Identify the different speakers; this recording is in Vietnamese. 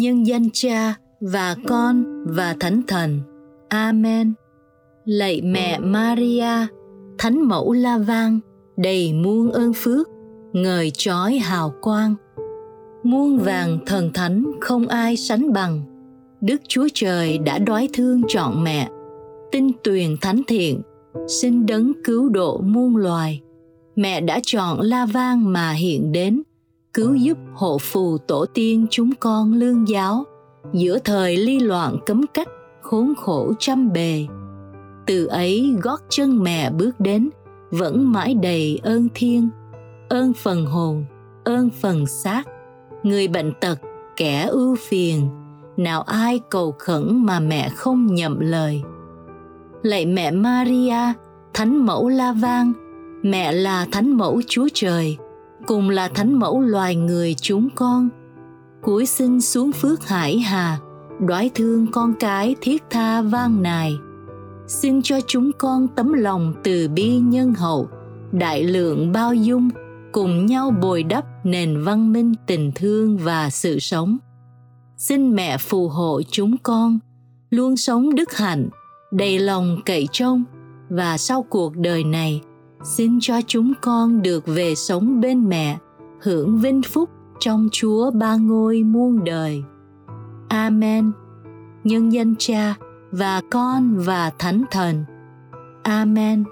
Speaker 1: nhân danh cha và con và thánh thần. Amen. Lạy mẹ maria, thánh mẫu la vang, đầy muôn ơn phước, ngời trói hào quang. Muôn vàng thần thánh không ai sánh bằng. Đức chúa trời đã đói thương chọn mẹ. Tinh tuyền thánh thiện, xin đấng cứu độ muôn loài. Mẹ đã chọn la vang mà hiện đến cứu giúp hộ phù tổ tiên chúng con lương giáo. Giữa thời ly loạn cấm cách, khốn khổ trăm bề. Từ ấy, gót chân mẹ bước đến, vẫn mãi đầy ơn thiên ơn phần hồn, ơn phần xác. Người bệnh tật, kẻ ưu phiền, nào ai cầu khẩn mà mẹ không nhậm lời. Lạy mẹ maria, thánh mẫu la vang, mẹ là thánh mẫu chúa trời cùng là thánh mẫu loài người chúng con. Cuối sinh xuống phước hải hà, đoái thương con cái thiết tha vang nài. Xin cho chúng con tấm lòng từ bi nhân hậu, đại lượng bao dung, cùng nhau bồi đắp nền văn minh tình thương và sự sống. Xin mẹ phù hộ chúng con, luôn sống đức hạnh, đầy lòng cậy trông, và sau cuộc đời này xin cho chúng con được về sống bên mẹ, hưởng vinh phúc trong chúa ba ngôi muôn đời. Amen. Nhân danh cha và con và thánh thần. Amen.